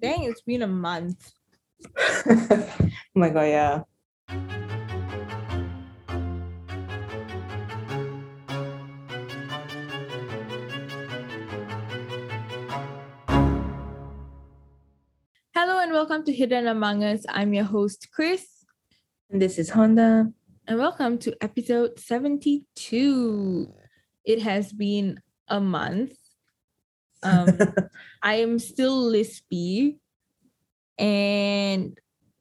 Dang, it's been a month. oh my god, yeah. Hello and welcome to Hidden Among Us. I'm your host, Chris, And this is Honda. and welcome to episode 72. It has been a month. Um, I am still lispy, and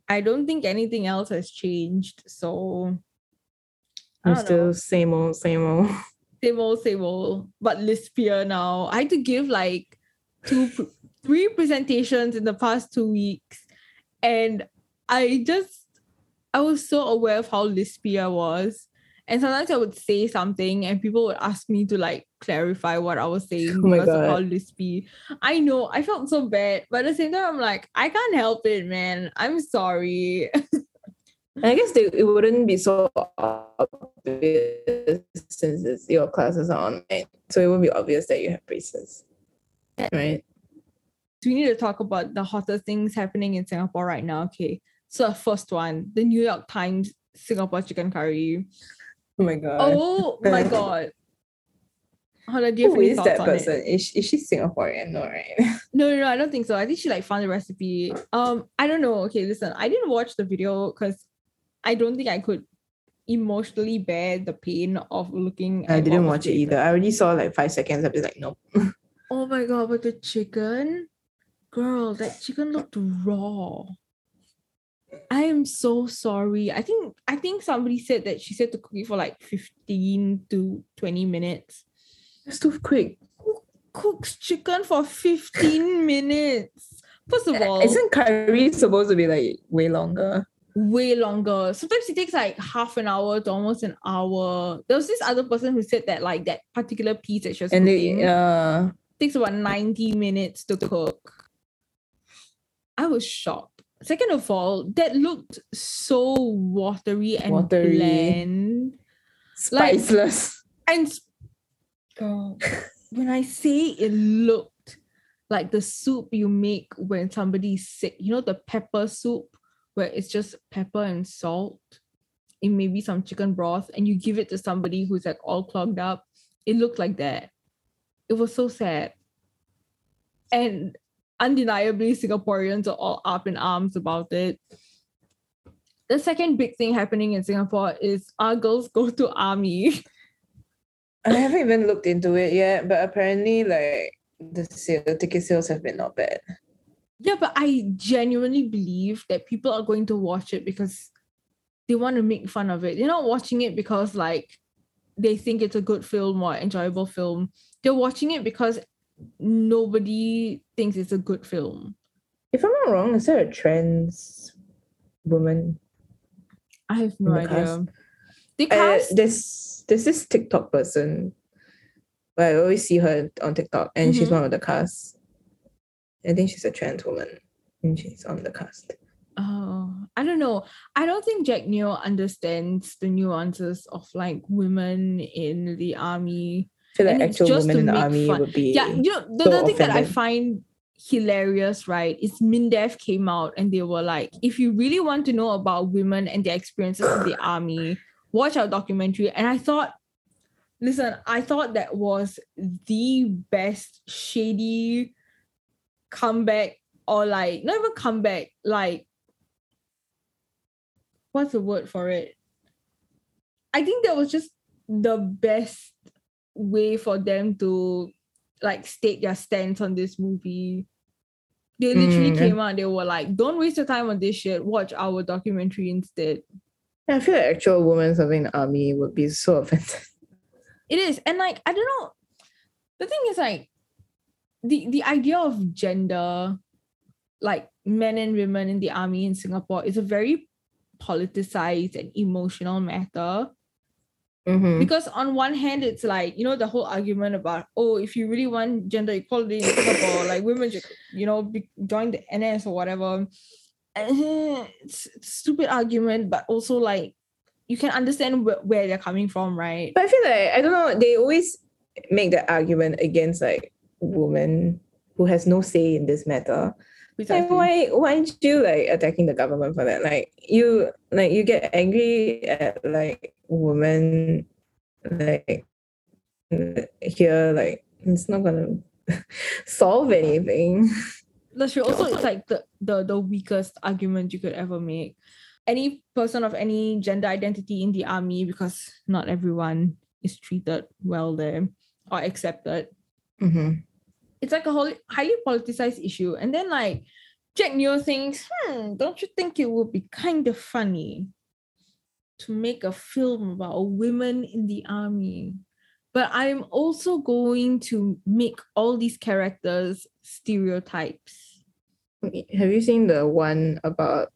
I don't think anything else has changed. So, I'm still know. same old, same old. same old, same old, but lispier now. I had to give like two, three presentations in the past two weeks, and I just, I was so aware of how lispy I was. And sometimes I would say something, and people would ask me to like clarify what I was saying Oh because of how God. lispy. I know I felt so bad, but at the same time, I'm like, I can't help it, man. I'm sorry. And I guess they, it wouldn't be so obvious since your classes are online. So it won't be obvious that you have braces. Right? So we need to talk about the hottest things happening in Singapore right now. Okay. So first one, the New York Times Singapore chicken curry. Oh my god. Oh my god. Hold on, do you have Who is that person? Is she, is she Singaporean? No, right? No, no, no, I don't think so. I think she like found the recipe. Um, I don't know. Okay, listen, I didn't watch the video because I don't think I could emotionally bear the pain of looking I didn't watch it either. I already saw like five seconds. I was like, no. Oh my god, but the chicken, girl, that chicken looked raw. I am so sorry. I think I think somebody said that she said to cook it for like 15 to 20 minutes. It's too quick. Who cooks chicken for 15 minutes? First of all, Isn't curry supposed to be like way longer? way longer. Sometimes it takes like half an hour to almost an hour. There was this other person who said that like that particular piece that she was And cooking they, uh, takes about 90 minutes to cook. I was shocked. Second of all, that looked so watery and Watery. bland. Like- spiceless. And s- girl, when I say it looked like the soup you make when somebody's sick, you know, the pepper soup where it's just pepper and salt in maybe some chicken broth, and you give it to somebody who's like all clogged up. It looked like that. It was so sad. And undeniably, Singaporeans are all up in arms about it. The second big thing happening in Singapore is our girls go to army. I haven't even looked into it yet, but apparently, like the sale, the ticket sales have been not bad. Yeah, but I genuinely believe that people are going to watch it because they want to make fun of it. They're not watching it because like they think it's a good film or enjoyable film. They're watching it because nobody thinks it's a good film. If I'm not wrong, is there a trans woman? I have no the idea. cast? They Uh, cast there's there's this TikTok person. But I always see her on TikTok, and she's Mhm. one of the cast. I think she's a trans woman, and she's on the cast. Oh, I don't know. I don't think Jack Neo understands the nuances of like women in the army. Feel like And actual just women to in the make army fun. would be Yeah, you know, the, so the thing that I find hilarious, right, is MINDEF came out and they were like, if you really want to know about women and their experiences in the army, watch our documentary. And I thought, listen, I thought that was the best shady comeback or like not even comeback, like what's the word for it? I think that was just the best way for them to like state their stance on this movie. They literally Mm. came out, they were like, don't waste your time on this shit, watch our documentary instead. I feel like actual women serving in the army would be so offended. It is. And like, I don't know. The thing is like the the idea of gender, like men and women in the army in Singapore, is a very politicized and emotional matter. Mhm. Because on one hand, it's like, you know, the whole argument about, oh, if you really want gender equality in Singapore, like women should, you know, be, join the NS or whatever. And it's, stupid argument, but also like you can understand wh- where they're coming from, right? But I feel like I don't know. They always make the argument against like women who has no say in this matter. Precisely. why why aren't you like attacking the government for that? Like you like you get angry at like women like here like it's not gonna solve anything. That's true. Also, it's like the, the the weakest argument you could ever make. Any person of any gender identity in the army, because not everyone is treated well there or accepted. Mm-hmm. It's like a whole highly politicized issue. And then like Jack Neo thinks, hmm, don't you think it would be kind of funny to make a film about women in the army? But I'm also going to make all these characters stereotypes. Have you seen the one about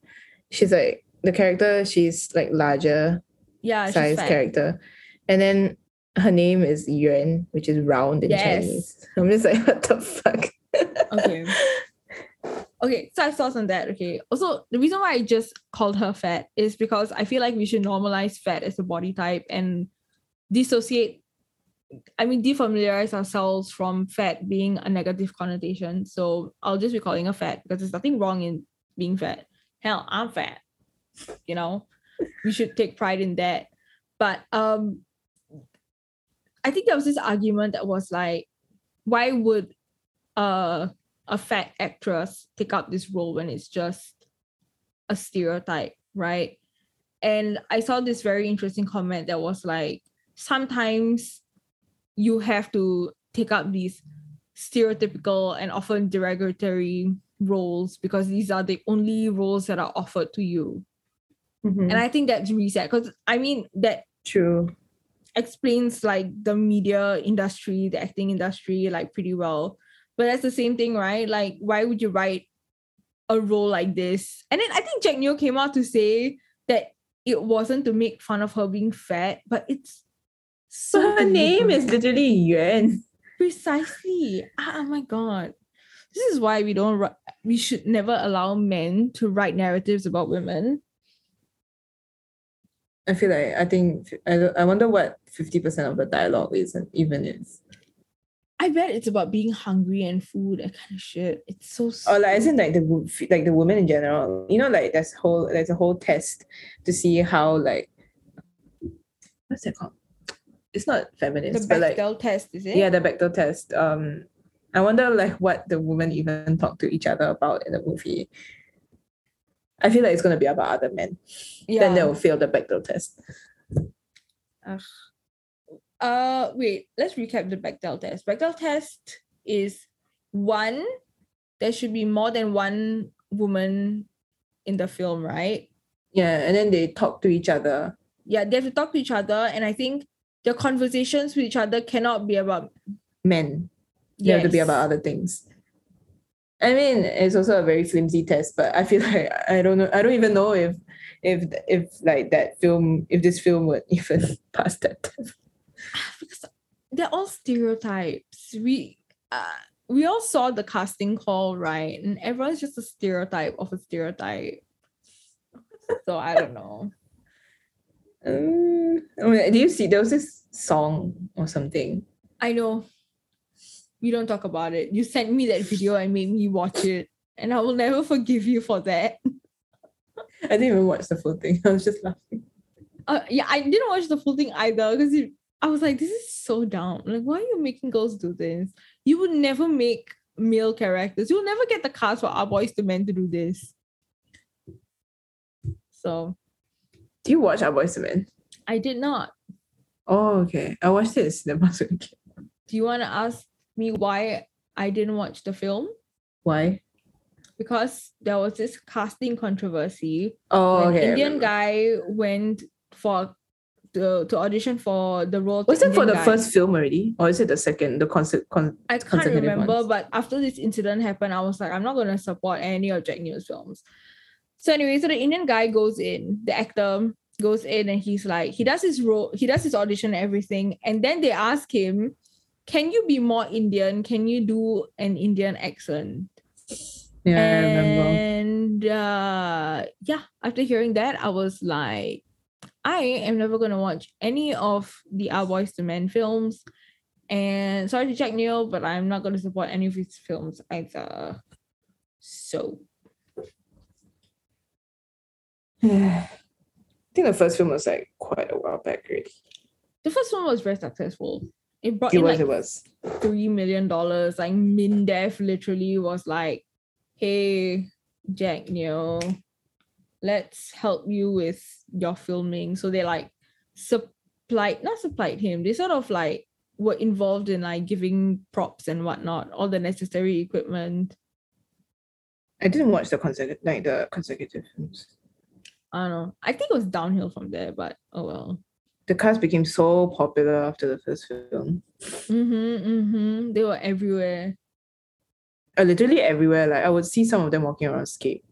she's like the character she's like larger Yeah, size character. And then her name is Yuan, which is round in Yes. Chinese. I'm just like, what the fuck? Okay. Okay, so I thoughts on that. Okay. Also, the reason why I just called her fat is because I feel like we should normalize fat as a body type and dissociate, I mean, defamiliarize ourselves from fat being a negative connotation. So I'll just be calling her fat because there's nothing wrong in being fat. Hell, I'm fat. You know, we should take pride in that. But um, I think there was this argument that was like, why would uh a fat actress take up this role when it's just a stereotype, right? And I saw this very interesting comment that was like, sometimes you have to take up these stereotypical and often derogatory roles because these are the only roles that are offered to you. Mhm. And I think that's reset because I mean that True. explains like the media industry, the acting industry, like pretty well. But that's the same thing, right? Like, why would you write a role like this? And then I think Jack Neo came out to say that it wasn't to make fun of her being fat, but it's So her name is literally Yuan. precisely. Ah, oh my god. This is why we don't we should never allow men to write narratives about women. I feel like I think I, I wonder what 50% of the dialogue is and even is. I bet it's about being hungry and food and kind of shit. It's so Or like, isn't like the like the women in general. You know, like there's whole there's a whole test to see how like what's that called? It's not the feminist, but like Bechdel test, is it? yeah, the Bechdel test. Um, I wonder like what the women even talk to each other about in the movie. I feel like it's gonna be about other men. Yeah. Then they'll fail the Bechdel test. Ugh. Uh, wait. Let's recap the Bechdel test. Bechdel test is one. There should be more than one woman in the film, right? Yeah, and then they talk to each other. Yeah, they have to talk to each other, and I think their conversations with each other cannot be about. Men. They have to be about other things. I mean, it's also a very flimsy test, but I feel like I don't know. I don't even know if, if if like that film, if this film would even pass that test. because they're all stereotypes. We uh, we all saw the casting call, right? And everyone's just a stereotype of a stereotype. So I don't know. Um, I mean, do you see there was this song or something? I know. We don't talk about it. You sent me that video and made me watch it. And I will never forgive you for that. I didn't even watch the full thing. I was just laughing. Uh, yeah, I didn't watch the full thing either because I was like, this is so dumb. Like, why are you making girls do this? You would never make male characters. You'll never get the cast for our boys to men to do this. So Do you watch Our Boys to Men? I did not. Oh, okay. I watched it in cinema. so okay. Do you want to ask me why I didn't watch the film? Why? Because there was this casting controversy Oh, when okay. I Indian remember. guy went for the to audition for the role. Was it for the guy. first film already, or is it the second? The concert. Con- I can't remember, ones? but after this incident happened, I was like, I'm not gonna support any of Jack Neo's films. So anyway, so the Indian guy goes in, the actor goes in, and he's like, he does his role, he does his audition and everything, and then they ask him, "Can you be more Indian? Can you do an Indian accent?" yeah, I remember. And uh, yeah, after hearing that, I was like, I am never gonna watch any of the Our Boys to Men films. And sorry to Jack Neo, but I'm not gonna support any of his films either. So I think the first film was like quite a while back already. the first one was very successful. It brought It in was, like it was. three million dollars. Like Mindef literally was like, "Hey, Jack Neo, let's help you with your filming." So they like supplied, not supplied him. They sort of like were involved in like giving props and whatnot, all the necessary equipment. I didn't watch the consecutive like the consecutive films. I don't know. I think it was downhill from there, but oh well. The cast became so popular after the first film. Mm-hmm, mm-hmm. They were everywhere. Uh, literally everywhere. Like I would see some of them walking around skate.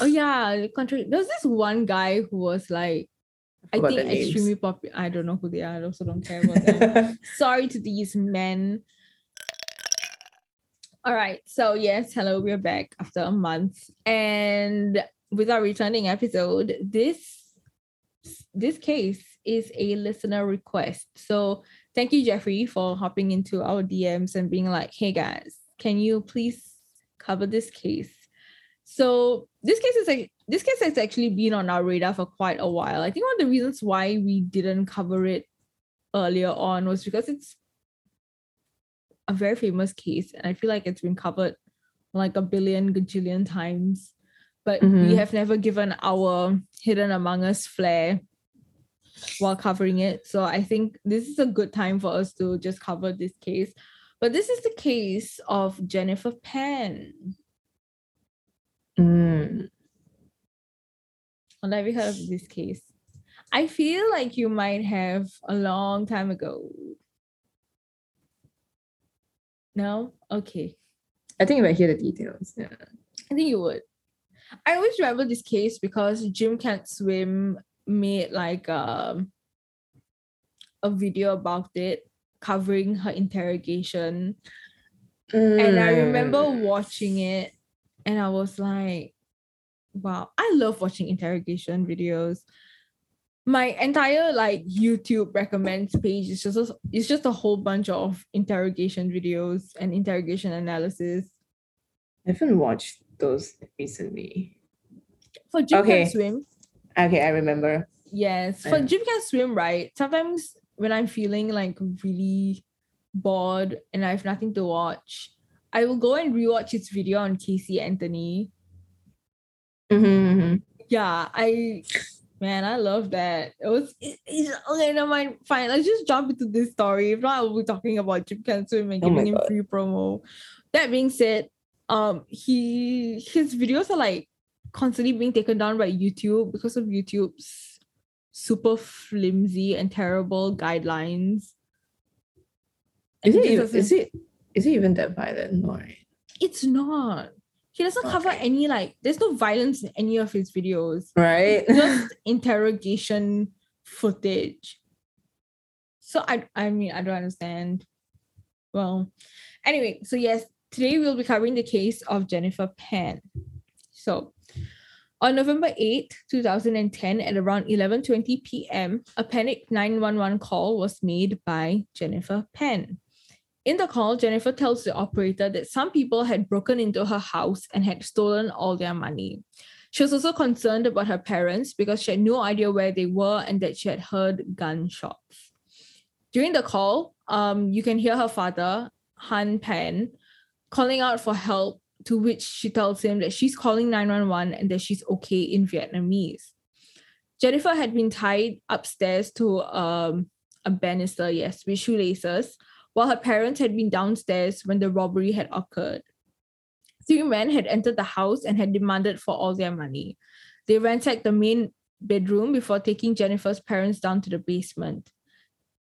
Oh yeah, the country. There's this one guy who was like, I think extremely popular. I don't know who they are. I also don't care about them. Sorry to these men. All right. So yes, hello, we're back after a month, and with our returning episode, this this case is a listener request. So thank you, Jeffrey, for hopping into our DMs and being like, "Hey guys, can you please cover this case?" So this case is like this case has actually been on our radar for quite a while. I think one of the reasons why we didn't cover it earlier on was because it's a very famous case, and I feel like it's been covered like a billion gajillion times, but we Mhm. have never given our hidden among us flair while covering it. So I think this is a good time for us to just cover this case. But this is the case of Jennifer Pan. Mm. Well, have you heard of this case? I feel like you might have a long time ago. No? Okay. I think if I hear the details, yeah. I think you would. I always remember this case because Jim Can't Swim made like um a video about it covering her interrogation. And I remember Mm. watching it and I was like, wow, I love watching interrogation videos. My entire like YouTube recommends page is just a, it's just a whole bunch of interrogation videos and interrogation analysis. I haven't watched those recently. For Jim Okay. Can Swim, Okay, I remember. yes. For Yeah. Jim Can Swim, right? Sometimes when I'm feeling like really bored and I have nothing to watch, I will go and rewatch his video on Casey Anthony. Mm-hmm, yeah, I man, I love that. It was it, it's okay, never mind. Fine, let's just jump into this story. If not, I will be talking about Jim Can Swim and Oh giving him God. free promo. That being said, um, he his videos are like constantly being taken down by YouTube because of YouTube's super flimsy and terrible guidelines. Is And it, he even, doesn't- is it is it even that violent? No, right? It's not. He doesn't cover any like. There's no violence in any of his videos. Right? just interrogation footage. So I I mean I don't understand. Well, anyway, so yes, today we'll be covering the case of Jennifer Pan. So on November 8, 2010, at around 11:20 p.m., a panic 911 call was made by Jennifer Pan. In the call, Jennifer tells the operator that some people had broken into her house and had stolen all their money. She was also concerned about her parents because she had no idea where they were and that she had heard gunshots. During the call, um, you can hear her father, Han Pan, calling out for help, to which she tells him that she's calling 911 and that she's okay in Vietnamese. Jennifer had been tied upstairs to um, a banister, yes, with shoelaces, while her parents had been downstairs when the robbery had occurred. Three men had entered the house and had demanded for all their money. They ransacked the main bedroom before taking Jennifer's parents down to the basement.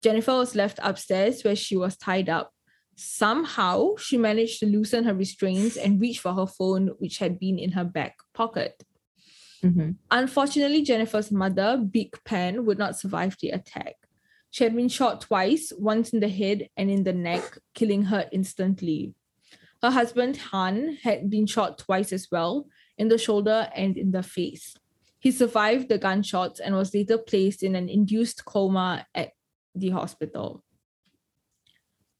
Jennifer was left upstairs where she was tied up. Somehow, she managed to loosen her restraints and reach for her phone, which had been in her back pocket. Mhm. Unfortunately, Jennifer's mother, Big Pan, would not survive the attack. She had been shot twice, once in the head and in the neck, killing her instantly. Her husband, Han, had been shot twice as well, in the shoulder and in the face. He survived the gunshots and was later placed in an induced coma at the hospital.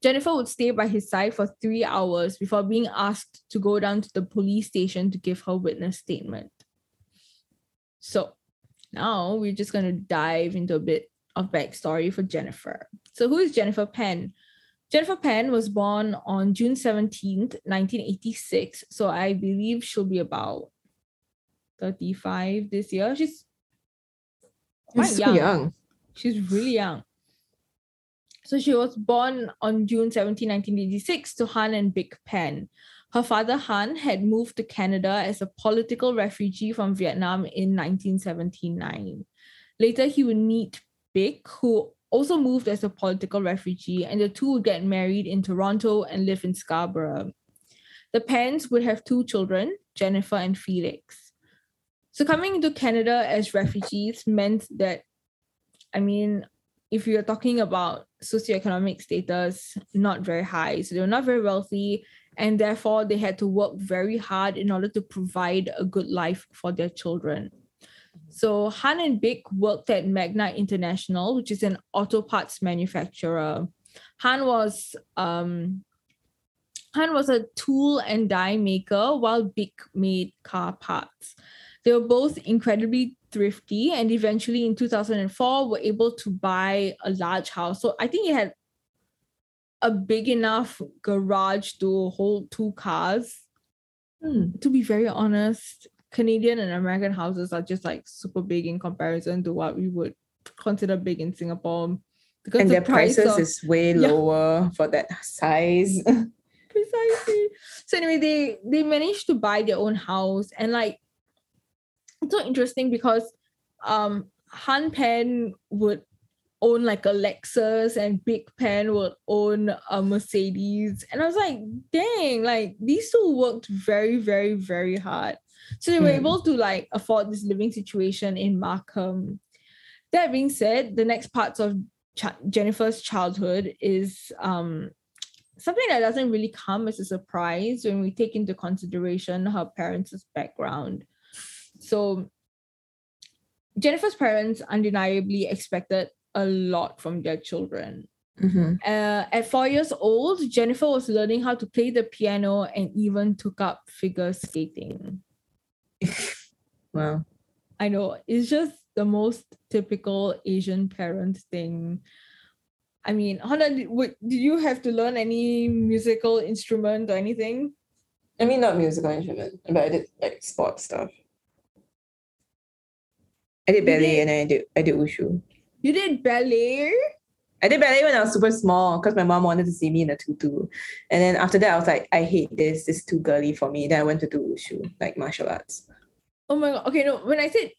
Jennifer would stay by his side for three hours before being asked to go down to the police station to give her witness statement. So now we're just going to dive into a bit of backstory for Jennifer. So, who is Jennifer Pan? Jennifer Pan was born on June 17th, 1986. So, I believe she'll be about 35 this year. She's quite She's young. young. She's really young. So she was born on June 17, 1986 to Han and Big Pan. Her father Han had moved to Canada as a political refugee from Vietnam in 1979. Later, he would meet Big, who also moved as a political refugee, and the two would get married in Toronto and live in Scarborough. The Pans would have two children, Jennifer and Felix. So coming into Canada as refugees meant that, I mean, if you're talking about socioeconomic status, not very high. So they were not very wealthy, and therefore they had to work very hard in order to provide a good life for their children. So Han and Big worked at Magna International, which is an auto parts manufacturer. Han was um, Han was a tool and die maker, while Big made car parts. They were both incredibly thrifty and eventually in 2004 were able to buy a large house. So I think it had a big enough garage to hold two cars. Hmm. To be very honest, Canadian and American houses are just like super big in comparison to what we would consider big in Singapore. Because And the their price prices of- is way Yeah. lower for that size. precisely. So anyway, they they managed to buy their own house and like it's so interesting because um Han Pan would own like a Lexus and Big Pan would own a Mercedes. And I was like, dang, like these two worked very, very, very hard. So they were Hmm. able to like afford this living situation in Markham. That being said, the next parts of Ch- Jennifer's childhood is um something that doesn't really come as a surprise when we take into consideration her parents' background. So, Jennifer's parents undeniably expected a lot from their children. Mhm. Uh, at four years old, Jennifer was learning how to play the piano and even took up figure skating. Wow. I know it's just the most typical Asian parent thing. I mean, Hana, did, would, did you have to learn any musical instrument or anything? I mean, not musical instrument, but I did like sports stuff. I did ballet did? and I did I did wushu. You did ballet? I did ballet when I was super small because my mom wanted to see me in a tutu. And then after that, I was like, I hate this. This is too girly for me. Then I went to do wushu, like martial arts. Oh my god. Okay, no, when I said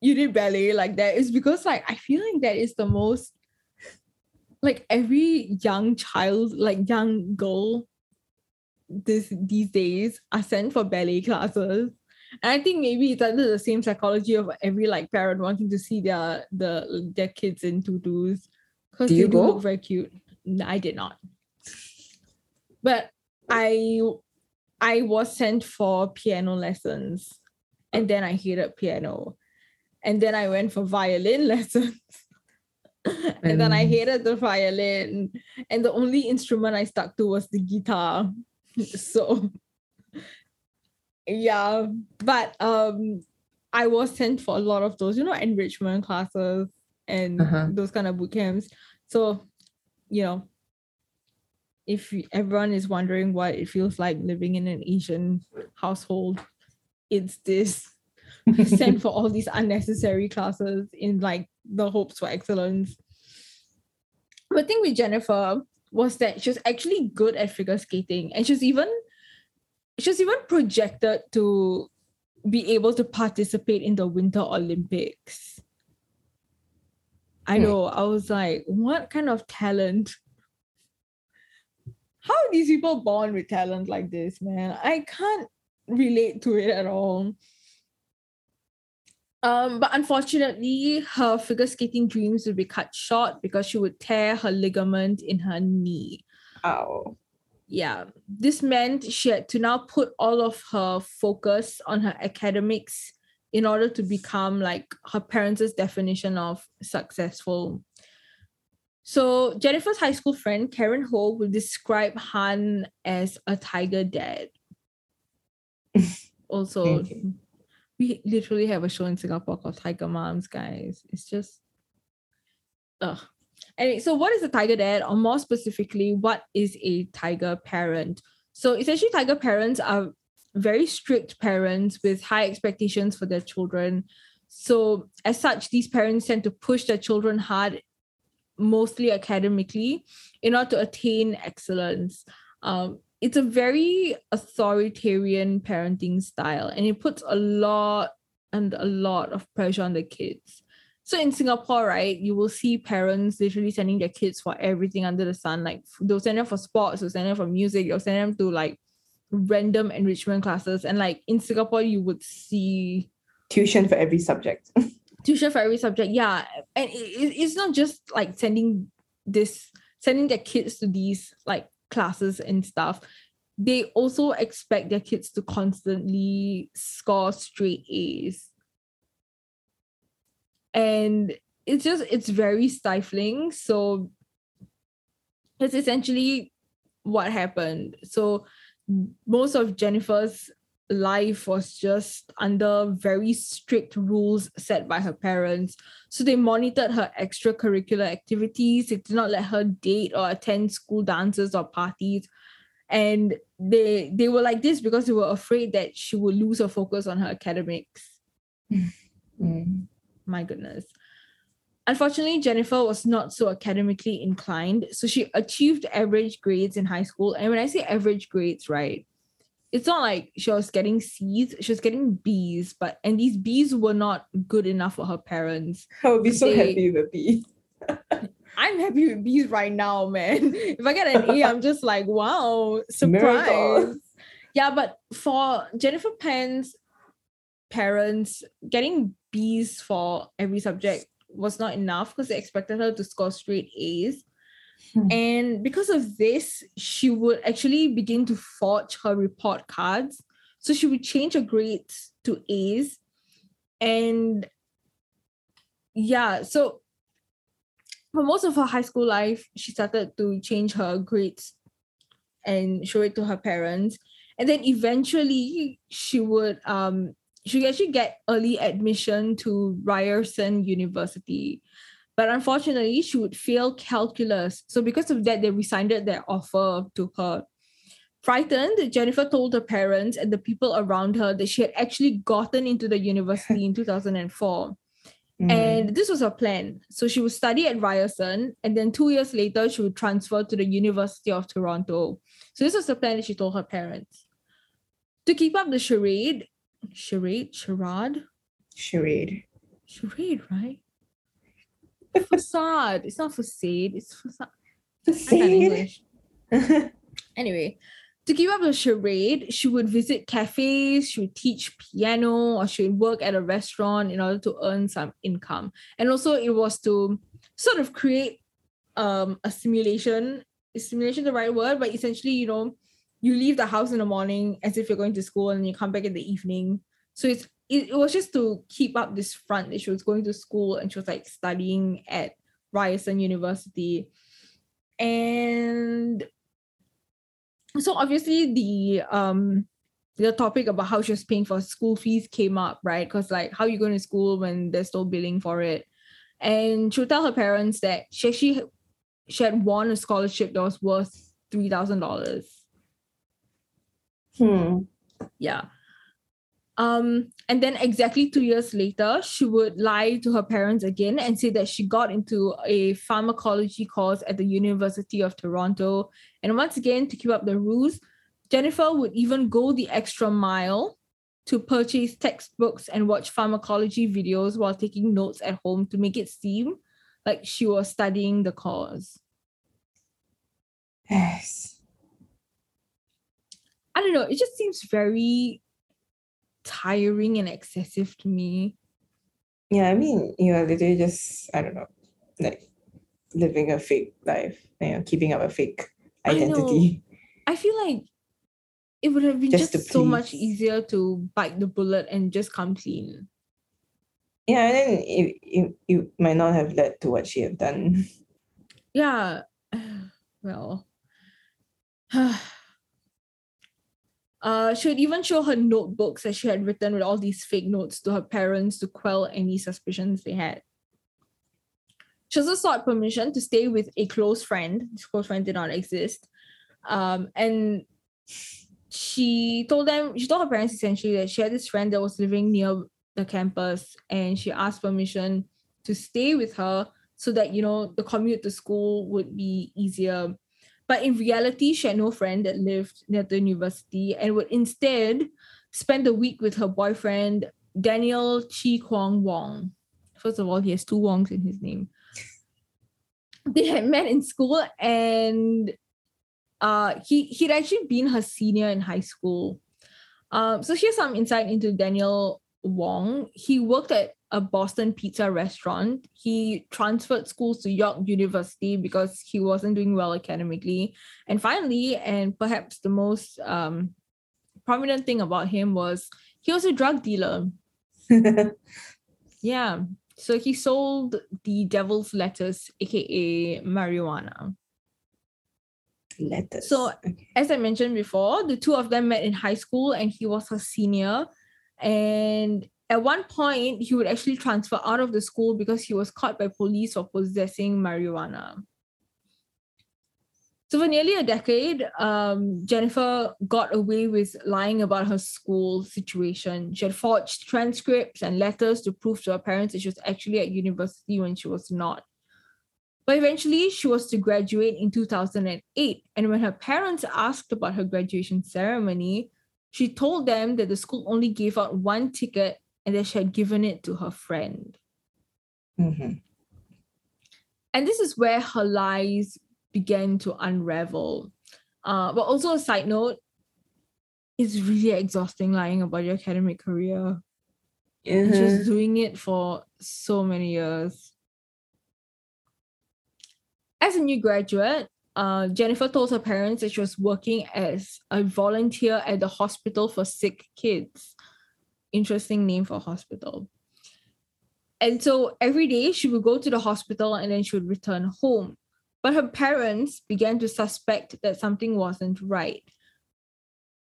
you did ballet like that, it's because like I feel like that is the most like every young child, like young girl this these days are sent for ballet classes. And I think maybe it's under the same psychology of every like parent wanting to see their the their kids in tutus. Because Do they you do go? look very cute. I did not. But I I was sent for piano lessons and then I hated piano. And then I went for violin lessons. and then I hated the violin. And the only instrument I stuck to was the guitar. so yeah. But um I was sent for a lot of those, you know, enrichment classes and Uh-huh. those kind of boot camps. So, you know, if everyone is wondering what it feels like living in an Asian household, it's this sent for all these unnecessary classes in like the hopes for excellence. The thing with Jennifer was that she was actually good at figure skating, and she was even she was even projected to be able to participate in the Winter Olympics. I Hmm. know. I was like, what kind of talent? How are these people born with talent like this, man? I can't relate to it at all. Um, but unfortunately, her figure skating dreams would be cut short because she would tear her ligament in her knee. Ow. Yeah, this meant she had to now put all of her focus on her academics in order to become like her parents' definition of successful. So Jennifer's high school friend Karen Ho will describe Han as a tiger dad. also, we literally have a show in Singapore called Tiger Moms, guys. It's just ugh. Anyway, so what is a tiger dad, or more specifically, what is a tiger parent? So essentially, tiger parents are very strict parents with high expectations for their children. So, as such, these parents tend to push their children hard, mostly academically, in order to attain excellence. Um, it's a very authoritarian parenting style, and it puts a lot and a lot of pressure on the kids. So in Singapore, right, you will see parents literally sending their kids for everything under the sun. Like they'll send them for sports, they'll send them for music, they'll send them to like random enrichment classes. And like in Singapore, you would see Tuition for every subject. tuition for every subject. Yeah. And it, it- it's not just like sending this, sending their kids to these like classes and stuff. They also expect their kids to constantly score straight A's. And it's just, it's very stifling. So it's essentially what happened. So most of Jennifer's life was just under very strict rules set by her parents. So they monitored her extracurricular activities. They did not let her date or attend school dances or parties. And they they were like this because they were afraid that she would lose her focus on her academics. Mm. My goodness. Unfortunately, Jennifer was not so academically inclined. So she achieved average grades in high school. And when I say average grades, right, it's not like she was getting C's, she was getting B's, but and these B's were not good enough for her parents. I would be so They- happy with B. I'm happy with B's right now, man. If I get an A, I'm just like, wow, surprise. Miracle. Yeah, but for Jennifer Pan's parents, getting B's for every subject was not enough because they expected her to score straight A's. Hmm. And because of this, she would actually begin to forge her report cards. So she would change her grades to A's. And yeah, so for most of her high school life, she started to change her grades and show it to her parents. And then eventually she would um she actually get early admission to Ryerson University. But unfortunately, she would fail calculus. So because of that, they rescinded their offer to her. Frightened, Jennifer told her parents and the people around her that she had actually gotten into the university in 2004. Mm. And this was her plan. So she would study at Ryerson, and then two years later, she would transfer to the University of Toronto. So this was the plan that she told her parents. To keep up the charade, charade, charade, charade. charade, right? facade. It's not facade. It's facade. The I'm bad same. English. Anyway, to keep up the charade, she would visit cafes, she would teach piano, or she would work at a restaurant in order to earn some income. And also, it was to sort of create um, a simulation. Is simulation the right word? But essentially, you know, you leave the house in the morning as if you're going to school and you come back in the evening. So it's it, it was just to keep up this front that she was going to school and she was like studying at Ryerson University. And so obviously the um the topic about how she was paying for school fees came up, right? Because like how you going to school when there's no billing for it? And she would tell her parents that she actually she had won a scholarship that was worth three thousand dollars. Hmm. Yeah. Um, and then exactly two years later, she would lie to her parents again and say that she got into a pharmacology course at the University of Toronto. And once again, to keep up the rules, Jennifer would even go the extra mile to purchase textbooks and watch pharmacology videos while taking notes at home to make it seem like she was studying the course. Yes. I don't know, it just seems very tiring and excessive to me. Yeah, I mean, you are literally just, I don't know, like living a fake life, you know, keeping up a fake I know. identity. I feel like it would have been Just just, so much easier to bite the bullet and just come clean. Yeah, and then it, it, it might not have led to what she have done. yeah, well, uh, she would even show her notebooks that she had written with all these fake notes to her parents to quell any suspicions they had. She also sought permission to stay with a close friend. This close friend did not exist. Um, and she told them, she told her parents essentially that she had this friend that was living near the campus and she asked permission to stay with her so that, you know, the commute to school would be easier. But in reality, she had no friend that lived near the university and would instead spend the week with her boyfriend, Daniel Chi Kwong Wong. First of all, he has two Wongs in his name they had met in school and uh he he'd actually been her senior in high school. Um, so here's some insight into Daniel Wong. He worked at a Boston pizza restaurant. He transferred schools to York University because he wasn't doing well academically. And finally, and perhaps the most um, prominent thing about him was he was a drug dealer. yeah. So he sold the devil's lettuce, aka marijuana. Letters. So, okay. as I mentioned before, the two of them met in high school and he was her senior. And at one point, he would actually transfer out of the school because he was caught by police for possessing marijuana. So, for nearly a decade, um, Jennifer got away with lying about her school situation. She had forged transcripts and letters to prove to her parents that she was actually at university when she was not. But eventually, she was to graduate in 2008. And when her parents asked about her graduation ceremony, she told them that the school only gave out one ticket and that she had given it to her friend. Mhm. And this is where her lies began to unravel. Uh, but also, a side note, it's really exhausting lying about your academic career. Mhm. Just doing it for so many years. As a new graduate, uh, Jennifer told her parents that she was working as a volunteer at the hospital for sick kids. Interesting name for hospital. And so every day she would go to the hospital and then she would return home. But her parents began to suspect that something wasn't right.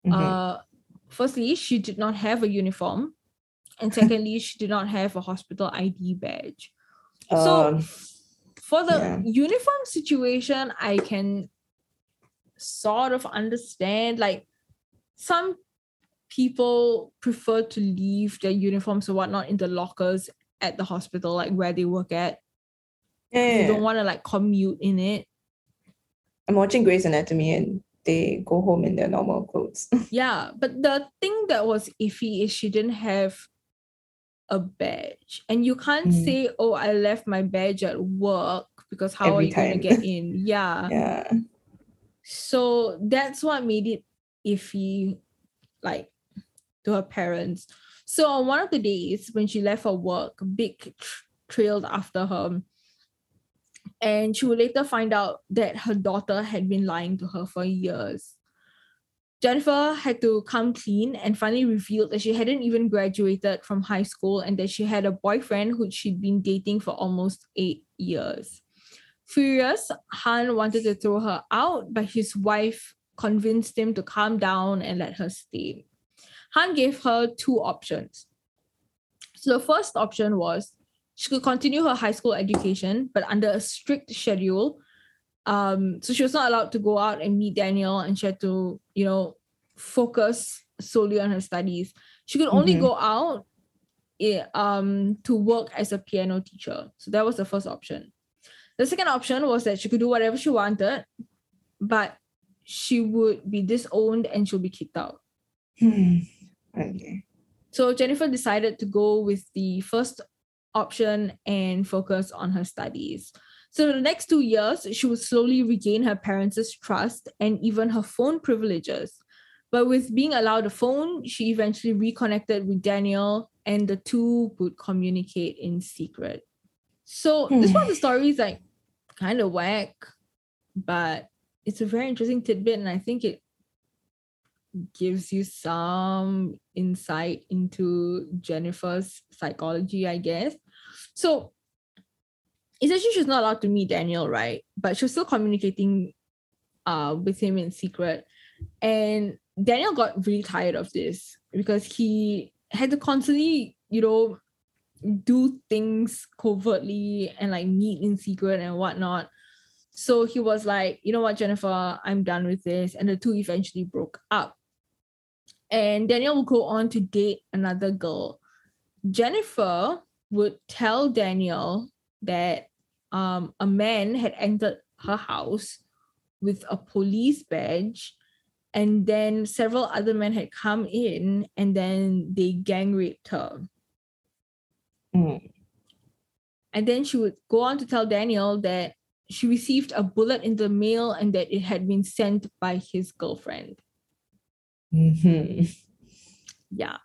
Mhm. Uh, firstly, she did not have a uniform. And secondly, she did not have a hospital ID badge. So Um, for the yeah. uniform situation, I can sort of understand. Like some people prefer to leave their uniforms or whatnot in the lockers at the hospital, like where they work at. yeah, They don't want to like commute in it. I'm watching Grey's Anatomy and they go home in their normal clothes. Yeah, but the thing that was iffy is she didn't have a badge. And you can't Mm. say, oh, I left my badge at work because how are you going to get in? Yeah. yeah. So that's what made it iffy, like to her parents. So on one of the days when she left for work, Big tr- trailed after her. And she would later find out that her daughter had been lying to her for years. Jennifer had to come clean and finally revealed that she hadn't even graduated from high school and that she had a boyfriend who she'd been dating for almost eight years. Furious, Han wanted to throw her out, but his wife convinced him to calm down and let her stay. Han gave her two options. So the first option was she could continue her high school education, but under a strict schedule. Um, so she was not allowed to go out and meet Daniel, and she had to, you know, focus solely on her studies. She could only Mhm. go out eh, um, to work as a piano teacher. So that was the first option. The second option was that she could do whatever she wanted, but she would be disowned and she'll be kicked out. Hmm. Okay. So Jennifer decided to go with the first option and focus on her studies. So the next two years, she would slowly regain her parents' trust and even her phone privileges. But with being allowed a phone, she eventually reconnected with Daniel and the two would communicate in secret. So this Hmm. part of the story is like kind of whack, but it's a very interesting tidbit, and I think it gives you some insight into Jennifer's psychology, I guess. So essentially she's not allowed to meet Daniel, right? But she was still communicating uh with him in secret. And Daniel got really tired of this because he had to constantly, you know, do things covertly and like meet in secret and whatnot. So he was like, you know what, Jennifer, I'm done with this. And the two eventually broke up. And Daniel would go on to date another girl. Jennifer would tell Daniel that um, a man had entered her house with a police badge and then several other men had come in and then they gang raped her Mm. and then she would go on to tell daniel that she received a bullet in the mail and that it had been sent by his girlfriend. Mhm. yeah.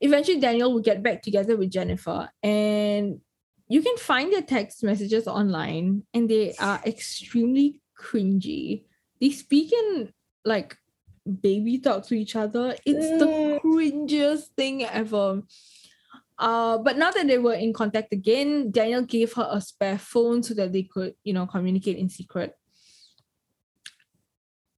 Eventually daniel would get back together with jennifer and you can find their text messages online and they are extremely cringy. They speak in like baby talk to each other. It's the Mm. cringiest thing ever uh, but now that they were in contact again, Daniel gave her a spare phone so that they could, you know, communicate in secret.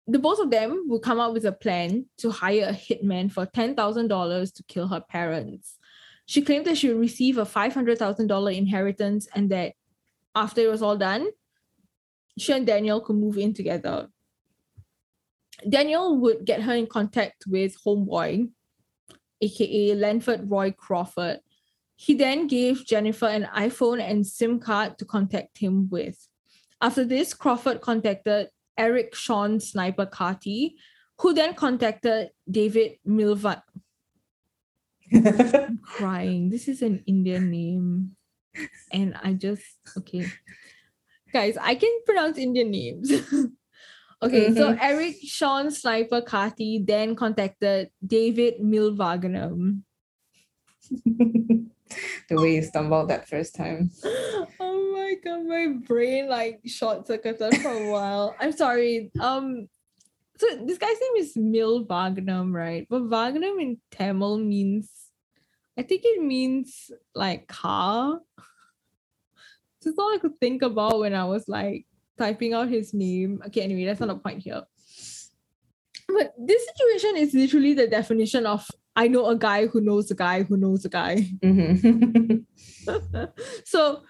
The both of them would come up with a plan to hire a hitman for $10,000 to kill her parents. She claimed that she would receive a $500,000 inheritance and that after it was all done, she and Daniel could move in together. Daniel would get her in contact with Homeboy, aka Lenford Roy Crawford. He then gave Jennifer an iPhone and SIM card to contact him with. After this, Crawford contacted Eric Sean Sniper Carty, who then contacted David Milva. I'm crying. This is an Indian name. And I just, okay. Guys, I can pronounce Indian names. okay, so Mhm. Eric Sean Sniper Carty then contacted David Mylvaganam. the way you stumbled that first time. oh my god, my brain like short circuited for a while. I'm sorry. Um, so this guy's name is Mil right? But Vagnam in Tamil means, I think it means like car. So it's all I could think about when I was like typing out his name. Okay, anyway, that's not the point here. But this situation is literally the definition of I know a guy who knows a guy who knows a guy. Mhm. so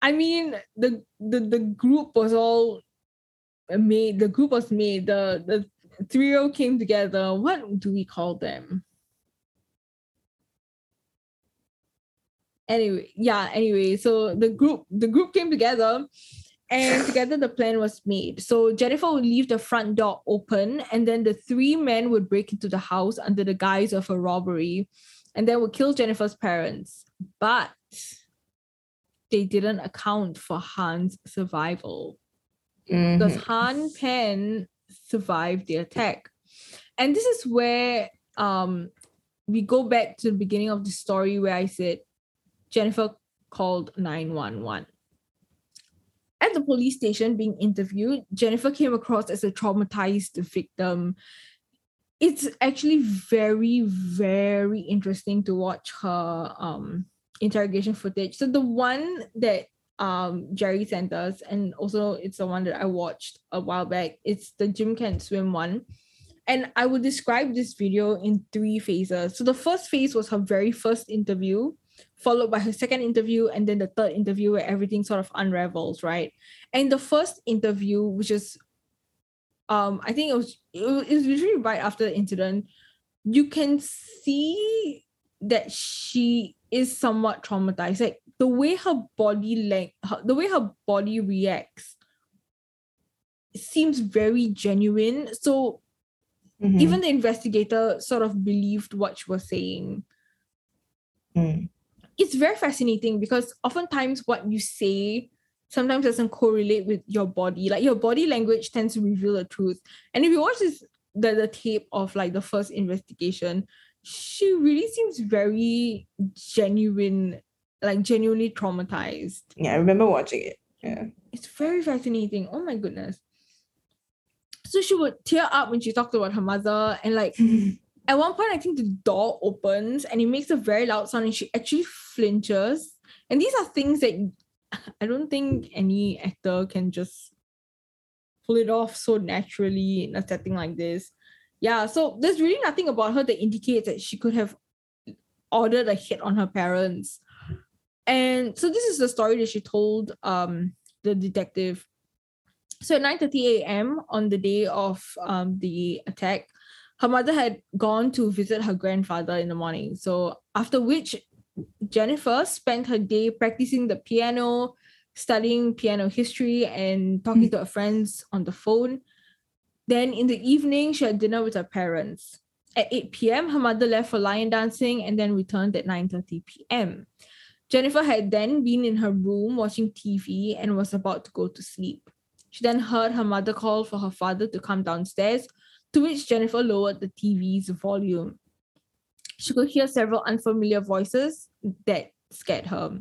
I mean the the the group was all made the group was made the the trio came together what do we call them anyway yeah anyway so the group the group came together and together the plan was made so jennifer would leave the front door open and then the three men would break into the house under the guise of a robbery and then would kill jennifer's parents but they didn't account for han's survival because Mhm. Han Pan survived the attack. And this is where um we go back to the beginning of the story where I said Jennifer called 911. At the police station being interviewed, Jennifer came across as a traumatized victim. It's actually very, very interesting to watch her um interrogation footage. So the one that um Jerry sent us, and also it's the one that I watched a while back. It's the Jim Can't Swim one. And I would describe this video in three phases. So the first phase was her very first interview, followed by her second interview, and then the third interview where everything sort of unravels, right? And the first interview, which is um, I think it was it was, usually right after the incident, you can see that she is somewhat traumatized. Like the way her body like the way her body reacts seems very genuine. So Mhm. even the investigator sort of believed what she was saying. Mm. It's very fascinating because oftentimes what you say sometimes doesn't correlate with your body. Like your body language tends to reveal the truth. And if you watch this the, the tape of like the first investigation, she really seems very genuine, like genuinely traumatized. Yeah, I remember watching it. Yeah. It's very fascinating. Oh my goodness. So she would tear up when she talked about her mother and like at one point, I think the door opens and it makes a very loud sound, and she actually flinches. And these are things that I don't think any actor can just pull it off so naturally in a setting like this. Yeah, so there's really nothing about her that indicates that she could have ordered a hit on her parents. And so this is the story that she told um the detective. So at 9:30 a.m. on the day of um the attack, her mother had gone to visit her grandfather in the morning. So after which Jennifer spent her day practicing the piano, studying piano history, and talking mm. to her friends on the phone. Then in the evening, she had dinner with her parents. At 8 p.m., her mother left for lion dancing and then returned at 9:30 p.m. Jennifer had then been in her room watching TV and was about to go to sleep. She then heard her mother call for her father to come downstairs, to which Jennifer lowered the TV's volume. She could hear several unfamiliar voices that scared her.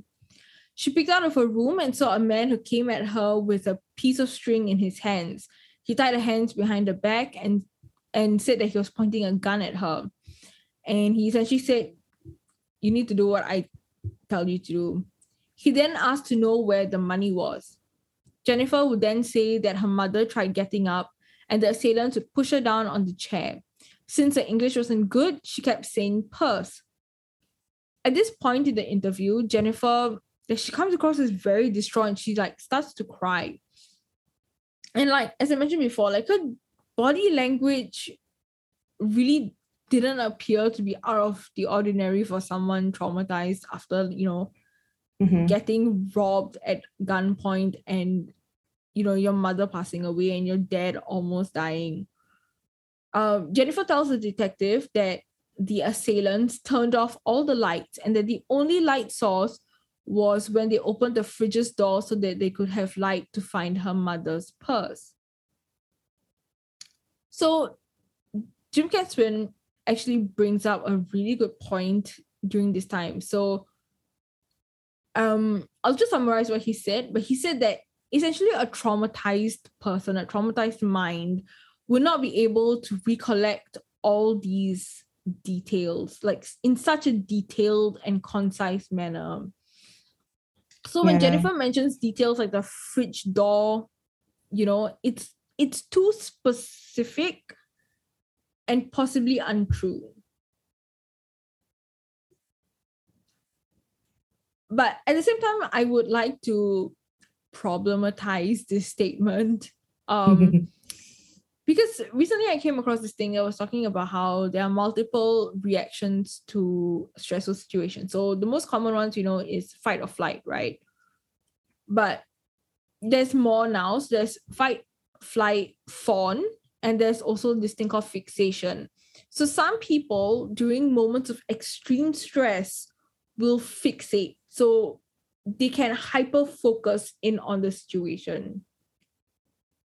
She picked out of her room and saw a man who came at her with a piece of string in his hands. He tied her hands behind her back and and said that he was pointing a gun at her. And he essentially said, You need to do what I tell you to do. He then asked to know where the money was. Jennifer would then say that her mother tried getting up and the assailant would push her down on the chair. Since her English wasn't good, she kept saying purse. At this point in the interview, Jennifer, that she comes across as very distraught and she like starts to cry. And like as I mentioned before, like her body language really didn't appear to be out of the ordinary for someone traumatized after, you know, mm-hmm. getting robbed at gunpoint and you know your mother passing away and your dad almost dying. Uh, Jennifer tells the detective that the assailants turned off all the lights and that the only light source was when they opened the fridge's door so that they could have light to find her mother's purse. So Jim Can't Swim actually brings up a really good point during this time. So um I'll just summarize what he said, but he said that essentially a traumatized person, a traumatized mind would not be able to recollect all these details like in such a detailed and concise manner. So when yeah. Jennifer mentions details like the fridge door, you know, it's it's too specific and possibly untrue. But at the same time, I would like to problematize this statement. Um, because recently I came across this thing that was talking about how there are multiple reactions to stressful situations. So the most common ones, you know, is fight or flight, right? But there's more now. So there's fight, flight, fawn, and there's also this thing called fixation. So some people during moments of extreme stress will fixate. So they can hyper focus in on the situation.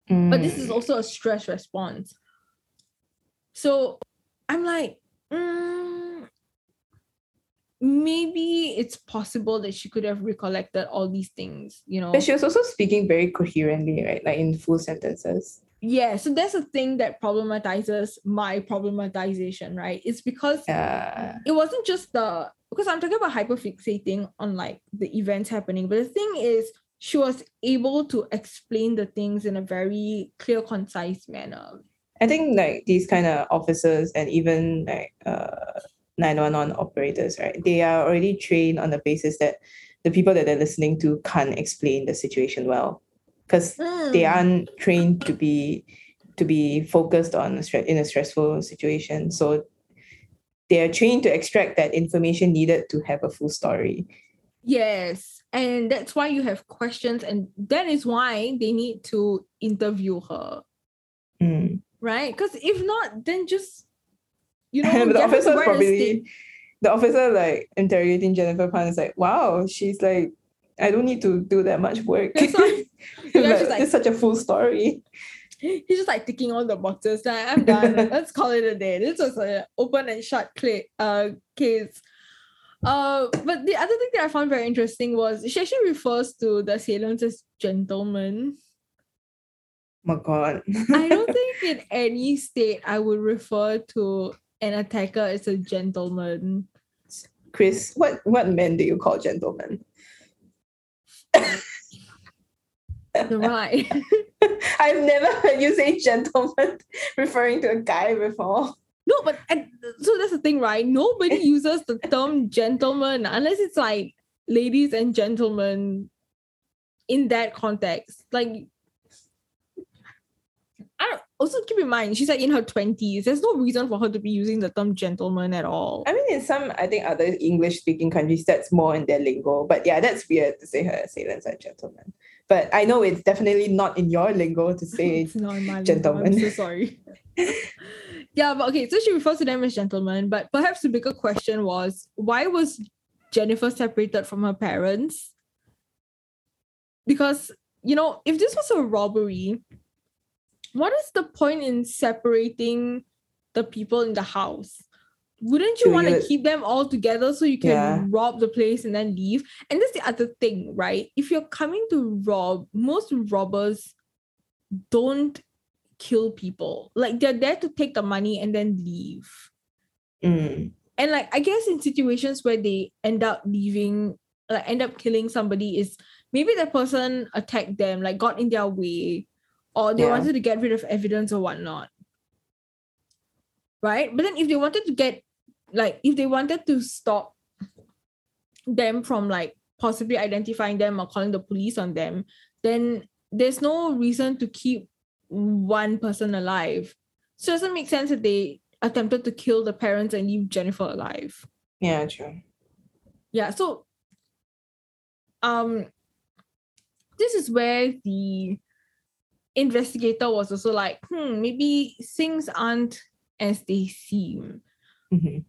Mm. But this is mm. also a stress response. So I'm like, mm, maybe it's possible that she could have recollected all these things, you know. But she was also speaking very coherently, right? Like in full sentences. Yeah, so that's a thing that problematizes my problematization, right? It's because yeah. it wasn't just the because I'm talking about hyperfixating on like the events happening, but the thing is she was able to explain the things in a very clear, concise manner. I think like these kind of officers and even like uh 911 operators, right? They are already trained on the basis that the people that they're listening to can't explain the situation well. Because mm. they aren't trained to be to be focused on a stre- in a stressful situation. So they are trained to extract that information needed to have a full story. Yes. And that's why you have questions, and that is why they need to interview her. Mm. Right? Because if not, then just you know, the officer probably the officer like interrogating Jennifer Pan is like, wow, she's like, I don't need to do that much work. That's why, like, it's such a full story he's just like ticking all the boxes. Like, I'm done. Let's call it a day. This was an open and shut click uh case. Uh, but the other thing that I found very interesting was she actually refers to the assailants as gentlemen. Oh my god. I don't think in any state I would refer to an attacker as a gentleman. Chris, what what men do you call gentlemen? Right. I've never heard you say gentleman referring to a guy before. No, but and, so that's the thing, right? Nobody uses the term gentleman unless it's like ladies and gentlemen in that context. Like, also keep in mind she's like in her twenties. There's no reason for her to be using the term gentleman at all. I mean, in some, I think other English speaking countries, that's more in their lingo. But yeah, that's weird to say her assailants are gentlemen. But I know it's definitely not in your lingo to say it's not in my gentleman. lingo. I'm so sorry. yeah, but okay, so she refers to them as gentlemen. But perhaps the bigger question was why was Jennifer separated from her parents? Because, you know, if this was a robbery, what is the point in separating the people in the house? Wouldn't you want to keep them all together so you can Yeah. rob the place and then leave? And that's the other thing, right? If you're coming to rob, most robbers don't kill people. Like they're there to take the money and then leave. Mm. And like I guess in situations where they end up leaving, like end up killing somebody is maybe the person attacked them, like got in their way, or they Yeah. wanted to get rid of evidence or whatnot. Right? But then if they wanted to get like if they wanted to stop them from like possibly identifying them or calling the police on them, then there's no reason to keep one person alive. So it doesn't make sense that they attempted to kill the parents and leave Jennifer alive. Yeah, true. Yeah, so um this is where the investigator was also like, hmm, maybe things aren't as they seem. Mhm.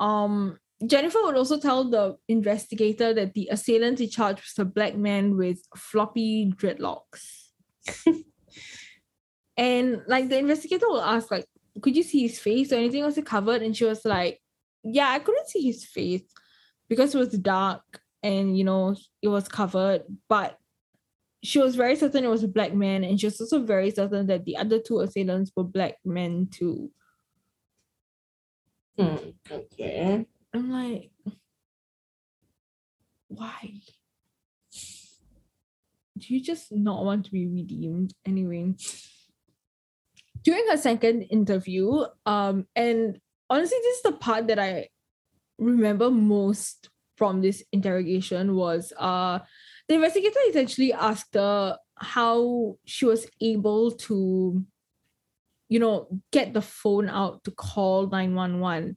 Um Jennifer would also tell the investigator that the assailant in charge was a black man with floppy dreadlocks. and like the investigator will ask, like, could you see his face or anything? Was it covered? And she was like, Yeah, I couldn't see his face because it was dark and you know it was covered, but she was very certain it was a black man, and she was also very certain that the other two assailants were black men too. Hmm, okay. I'm like, why? Do you just not want to be redeemed? Anyway, during her second interview, um, and honestly, this is the part that I remember most from this interrogation was uh the investigator essentially asked her how she was able to you know get the phone out to call 911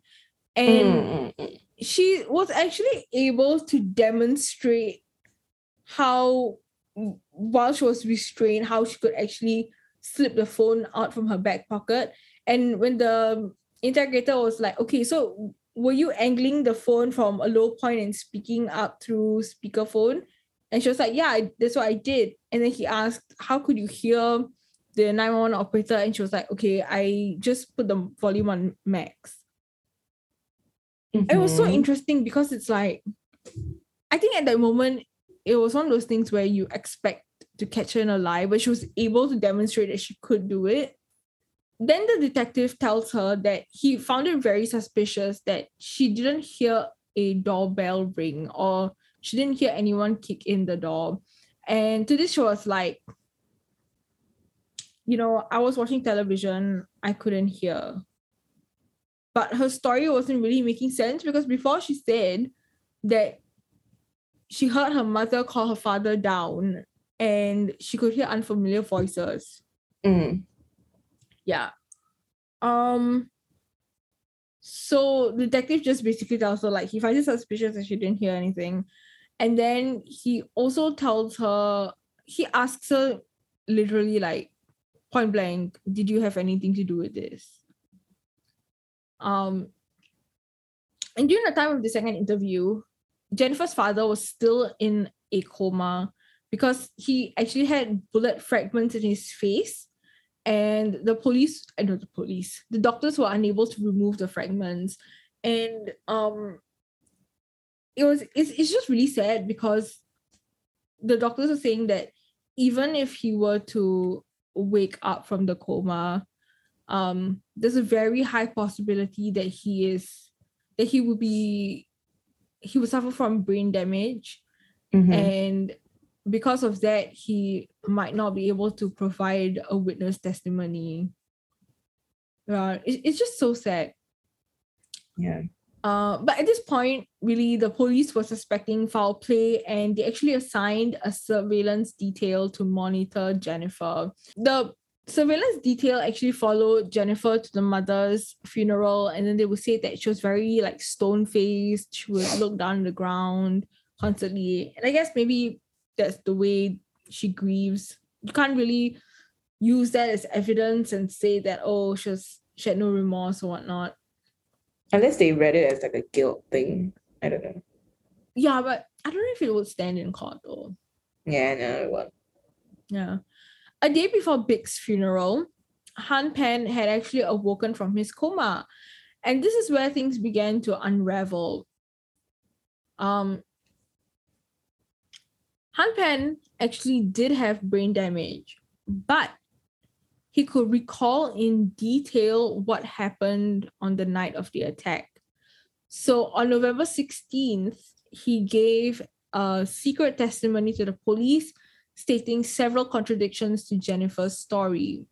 and Mm, mm, mm. she was actually able to demonstrate how while she was restrained how she could actually slip the phone out from her back pocket. And when the interrogator was like okay so were you angling the phone from a low point and speaking up through speakerphone and she was like yeah that's what i did and then he asked how could you hear the 911 operator and she was like okay i just put the volume on max it was so Mhm. interesting because it's like I think at that moment it was one of those things where you expect to catch her in a lie, but she was able to demonstrate that she could do it. Then the detective tells her that he found it very suspicious that she didn't hear a doorbell ring or she didn't hear anyone kick in the door. And to this, she was like, you know, I was watching television, I couldn't hear but her story wasn't really making sense because before she said that she heard her mother call her father down and she could hear unfamiliar voices Mm. yeah um so the detective just basically tells her like he finds it suspicious that she didn't hear anything and then he also tells her he asks her literally like point blank did you have anything to do with this? Um and during the time of the second interview jennifer's father was still in a coma because he actually had bullet fragments in his face and the police I know the police the doctors were unable to remove the fragments. And um it was it's, it's just really sad because the doctors are saying that even if he were to wake up from the coma um there's a very high possibility that he is that he would be he would suffer from brain damage Mhm. and because of that, he might not be able to provide a witness testimony. Yeah, it, it's just so sad. Yeah. Uh, but at this point, really, the police were suspecting foul play and they actually assigned a surveillance detail to monitor Jennifer. The surveillance detail actually followed Jennifer to the mother's funeral, and then they would say that she was very like stone faced, she would look down the ground constantly. And I guess maybe that's the way she grieves. You can't really use that as evidence and say that, oh, she, was, she had no remorse or whatnot. Unless they read it as like a guilt thing. I don't know. Yeah, but I don't know if it would stand in court though. Yeah, no, it won't. Yeah. A day before Big's funeral, Han Pan had actually awoken from his coma. And this is where things began to unravel. Um, Han Pan actually did have brain damage, but he could recall in detail what happened on the night of the attack. So on November 16th, he gave a secret testimony to the police stating several contradictions to Jennifer's story.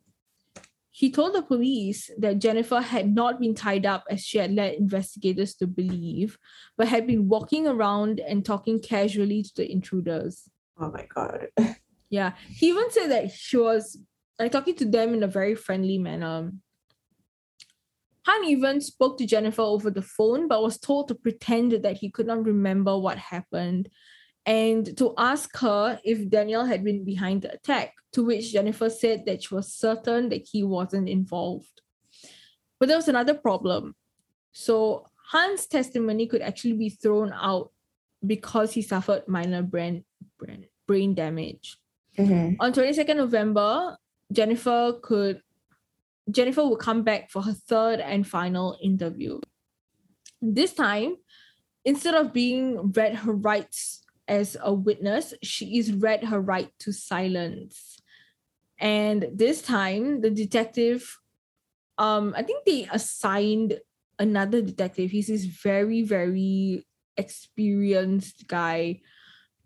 He told the police that Jennifer had not been tied up as she had led investigators to believe, but had been walking around and talking casually to the intruders. Oh my god. Yeah. He even said that she was like talking to them in a very friendly manner. Han even spoke to Jennifer over the phone, but was told to pretend that he could not remember what happened and to ask her if Daniel had been behind the attack, to which Jennifer said that she was certain that he wasn't involved. But there was another problem. So Han's testimony could actually be thrown out because he suffered minor brain, brain, brain damage. Mhm. On 22nd November, Jennifer could Jennifer would come back for her third and final interview. This time, instead of being read her rights as a witness, she is read her right to silence. And this time, the detective, um, I think they assigned another detective. He's this very, very experienced guy.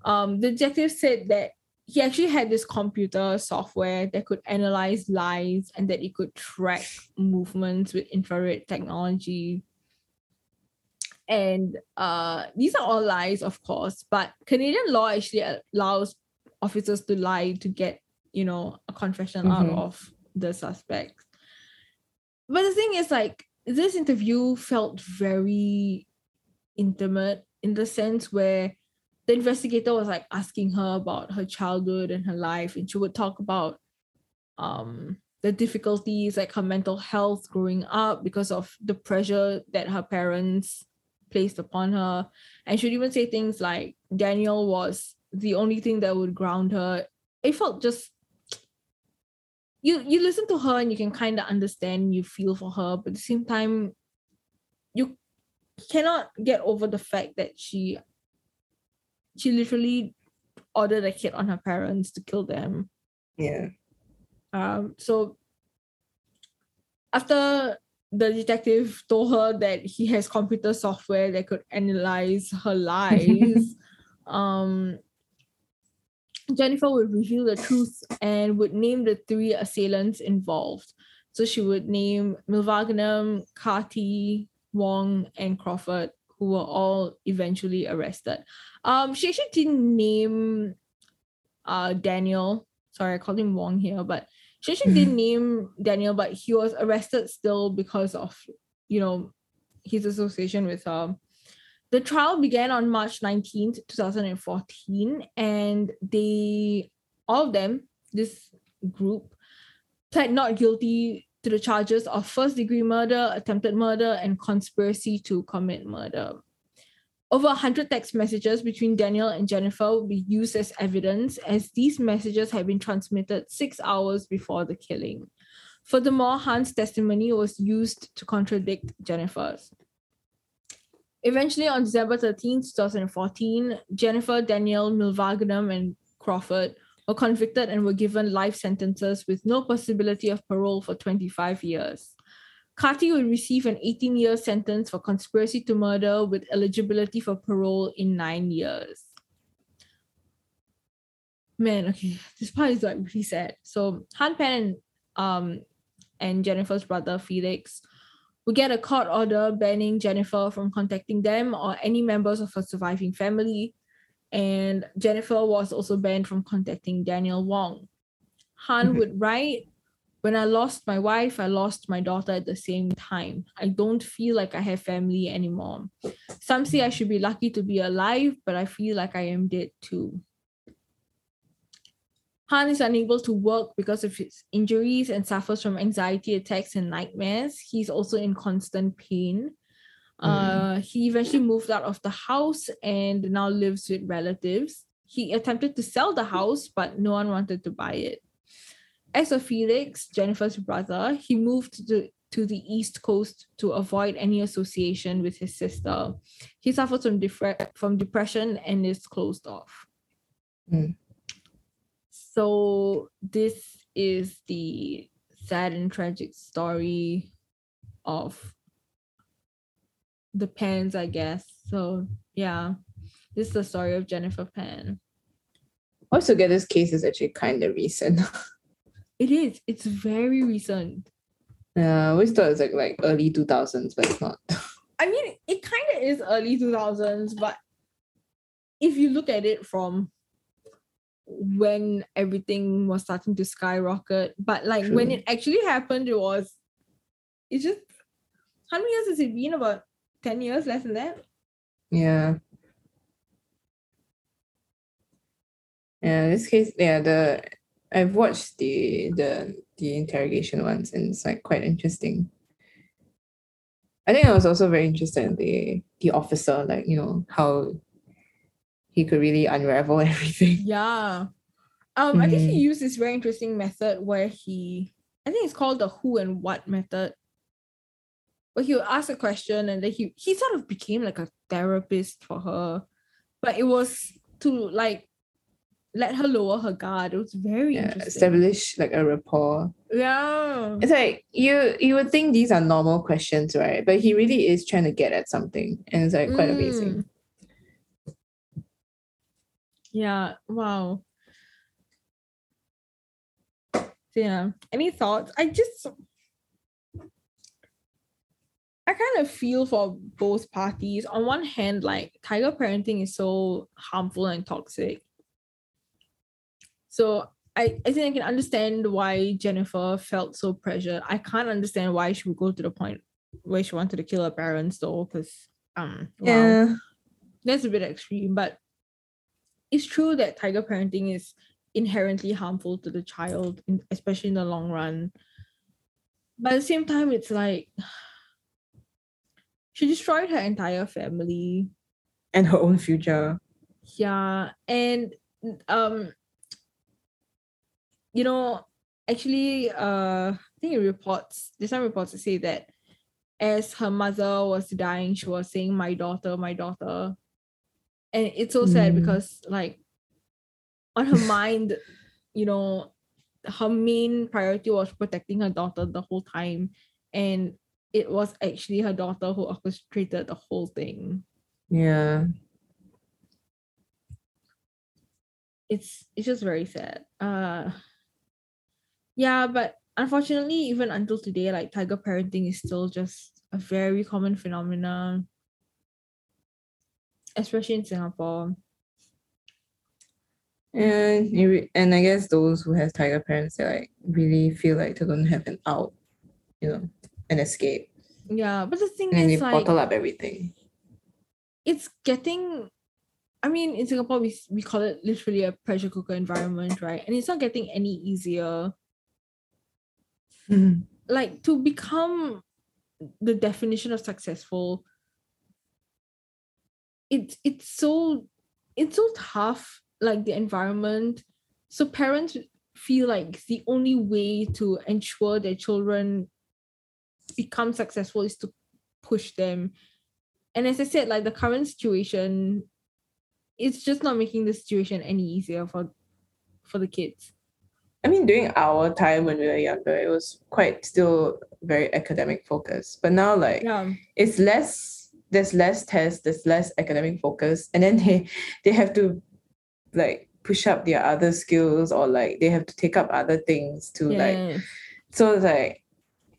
Um, the detective said that he actually had this computer software that could analyze lies and that it could track movements with infrared technology. And uh, these are all lies, of course, but Canadian law actually allows officers to lie to get, you know, a confession out Mhm. of the suspect. But the thing is, like, this interview felt very intimate in the sense where the investigator was like asking her about her childhood and her life, and she would talk about um the difficulties like her mental health growing up because of the pressure that her parents placed upon her. And she'd even say things like Daniel was the only thing that would ground her. It felt just you you listen to her and you can kind of understand, you feel for her, but at the same time, you cannot get over the fact that she she literally ordered a hit on her parents to kill them. Yeah. Um, so after the detective told her that he has computer software that could analyze her lies, um, Jennifer would reveal the truth and would name the three assailants involved. So she would name Mylvaganam, Carty, Wong, and Crawford, who were all eventually arrested. Um, she actually didn't name uh Daniel. Sorry, I called him Wong here, but she actually didn't name Daniel, but he was arrested still because of you know his association with her. The trial began on March 19th, 2014, and they all of them, this group, pled not guilty to the charges of first degree murder, attempted murder, and conspiracy to commit murder. Over 100 text messages between Daniel and Jennifer will be used as evidence, as these messages had been transmitted six hours before the killing. Furthermore, Han's testimony was used to contradict Jennifer's. Eventually, on December 13, 2014, Jennifer, Daniel, Mylvaganam, and Crawford were convicted and were given life sentences with no possibility of parole for 25 years. Carty would receive an 18 year sentence for conspiracy to murder with eligibility for parole in nine years. man, okay, this part is like really sad. So Han Pan and um and Jennifer's brother Felix will get a court order banning Jennifer from contacting them or any members of her surviving family. And Jennifer was also banned from contacting Daniel Wong. Han Mhm. would write, When I lost my wife, I lost my daughter at the same time. I don't feel like I have family anymore. Some say I should be lucky to be alive, but I feel like I am dead too. Han is unable to work because of his injuries and suffers from anxiety attacks and nightmares. He's also in constant pain. Uh, he eventually moved out of the house and now lives with relatives. He attempted to sell the house, but no one wanted to buy it. As for Felix, Jennifer's brother, he moved to, to the East Coast to avoid any association with his sister. He suffers from, depre- from depression and is closed off. Mm. So, this is the sad and tragic story of the Pans, I guess. So, yeah, this is the story of Jennifer Pan. I also get this case is actually kind of recent. It is. It's very recent. Yeah, I always thought it was like like early two thousands, but it's not. I mean, it kind of is early 2000s, but if you look at it from when everything was starting to skyrocket, but like when it actually happened, it was, it's just, how many years has it been? About 10 years, less than that? Yeah. Yeah, this case, yeah, the I've watched the the the interrogation ones and it's like quite interesting. I think I was also very interested in the the officer, like, you know, how he could really unravel everything. Yeah. Um, I think he Mm. used this very interesting method where he, I think it's called the who and what method. Where he would ask a question and then he he sort of became like a therapist for her. But it was to like let her lower her guard. It was very Yeah, establish like a rapport. Yeah. It's like you you would think these are normal questions, right? But he really is trying to get at something. And it's like quite amazing. Mm. Yeah. Wow. So, yeah. Any thoughts? I just I kind of feel for both parties. On one hand, like tiger parenting is so harmful and toxic. So I, I think I can understand why Jennifer felt so pressured. I can't understand why she would go to the point where she wanted to kill her parents though, because um wow Yeah. that's a bit extreme, but it's true that tiger parenting is inherently harmful to the child, especially in the long run. But at the same time, it's like she destroyed her entire family. And her own future. Yeah, and um, you know, actually, uh, I think it reports. There's some reports to say that as her mother was dying, she was saying, "My daughter, my daughter," and it's so sad Mm. because like on her mind, you know, her main priority was protecting her daughter the whole time, and it was actually her daughter who orchestrated the whole thing. Yeah. it's it's just very sad. Uh yeah, but unfortunately, even until today, like tiger parenting is still just a very common phenomenon, especially in Singapore. And re- and I guess those who have tiger parents, they like really feel like they don't have an out, you know, an escape. Yeah, but the thing And then they is, like, bottle up everything. it's getting. I mean, in Singapore, we we call it literally a pressure cooker environment, right? And it's not getting any easier. Mm-hmm. Like to become the definition of successful. It's it's so it's so tough. Like the environment, so parents feel like the only way to ensure their children become successful is to push them. And as I said, like the current situation, it's just not making the situation any easier for for the kids. I mean, during our time when we were younger, it was quite still very academic focused. But now, like, Yeah. it's less. There's less tests. There's less academic focus, and then they they have to like push up their other skills or like they have to take up other things to like so it's like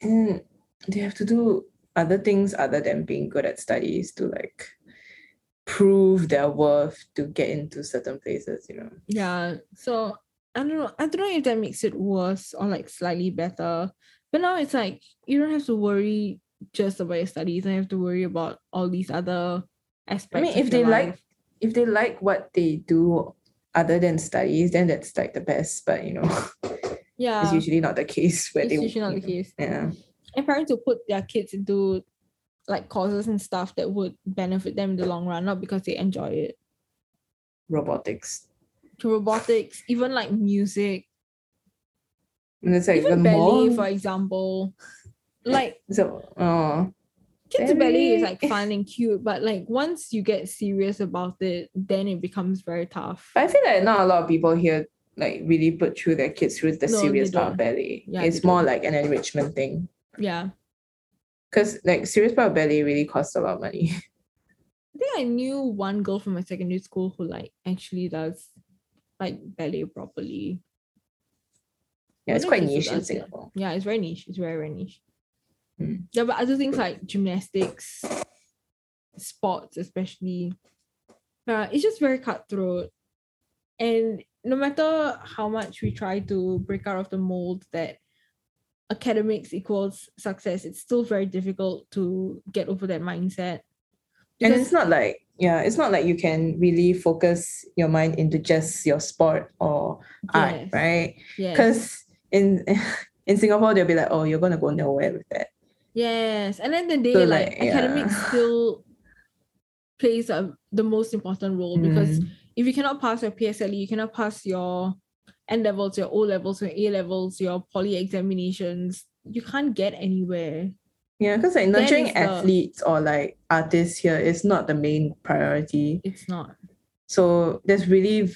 mm, they have to do other things other than being good at studies to like prove their worth to get into certain places, you know. Yeah. So I don't know. I don't know if that makes it worse or like slightly better. But now it's like you don't have to worry just about your studies. You have to worry about all these other aspects. I mean, if they your like if they like what they do other than studies, then that's like the best. But you know, yeah, it's usually not the case where it's they usually not the case. Yeah. And parents will put their kids into like courses and stuff that would benefit them in the long run, not because they enjoy it. Robotics. To robotics, even like music, And it's like even ballet, more for example. Like so oh kids belly is like fun and cute, but like once you get serious about it, then it becomes very tough. But I feel like not a lot of people here like really put through their kids through the No, serious part of ballet. Yeah, it's more don't. like an enrichment thing. Yeah. Because like serious of ballet really costs a lot of money. I think I knew one girl from my secondary school who like actually does like ballet properly. Yeah, it's quite niche in does it. Singapore. Yeah, it's very niche. It's very, very niche. Mm. Yeah, but other things like gymnastics, sports, especially, uh, it's just very cutthroat. And no matter how much we try to break out of the mold that academics equals success, it's still very difficult to get over that mindset. And it's not like yeah, it's not like you can really focus your mind into just your sport or art, Yes, right? yes, Because in in Singapore they'll be like, oh, you're gonna go nowhere with that. yes. And then the day, So, like, like, academics still plays a, the most important role because Mm. if you cannot pass your PSLE, you cannot pass your N levels, your O levels, your A levels, your poly examinations, you can't get anywhere. Yeah, because like nurturing the- athletes or like artists here is not the main priority. It's not. So there's really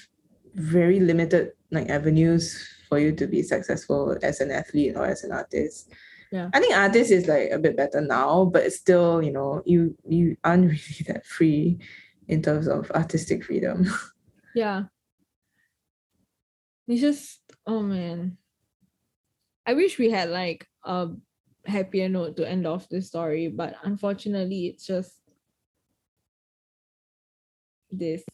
very limited like avenues for you to be successful as an athlete or as an artist. Yeah. I think artist is like a bit better now, but it's still, you know, you you aren't really that free in terms of artistic freedom. Yeah. It's just, oh man. I wish we had like a happier note to end off this story, but unfortunately, it's just this.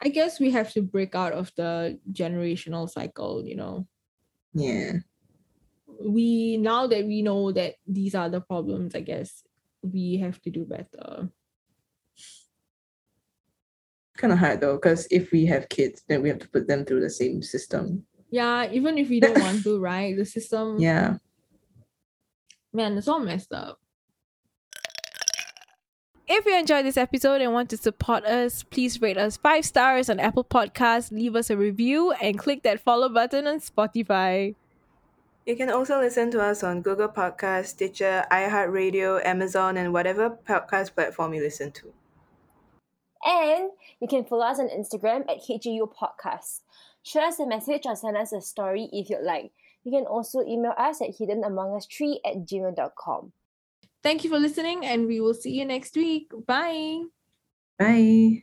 I guess we have to break out of the generational cycle, you know. yeah. we now that we know that these are the problems, I guess we have to do better. Kind of hard though, because if we have kids, then we have to put them through the same system. Yeah, even if we don't want to, right? The system, Yeah. man, it's all messed up. If you enjoyed this episode and want to support us, please rate us five stars on Apple Podcasts, leave us a review, and click that follow button on Spotify. You can also listen to us on Google Podcast, Stitcher, iHeartRadio, Amazon, and whatever podcast platform you listen to. And you can follow us on Instagram at HGU Podcast. Shoot us a message or send us a story if you'd like. You can also email us at hiddenamongus3 at gmail.com. Thank you for listening, and we will see you next week. Bye. Bye.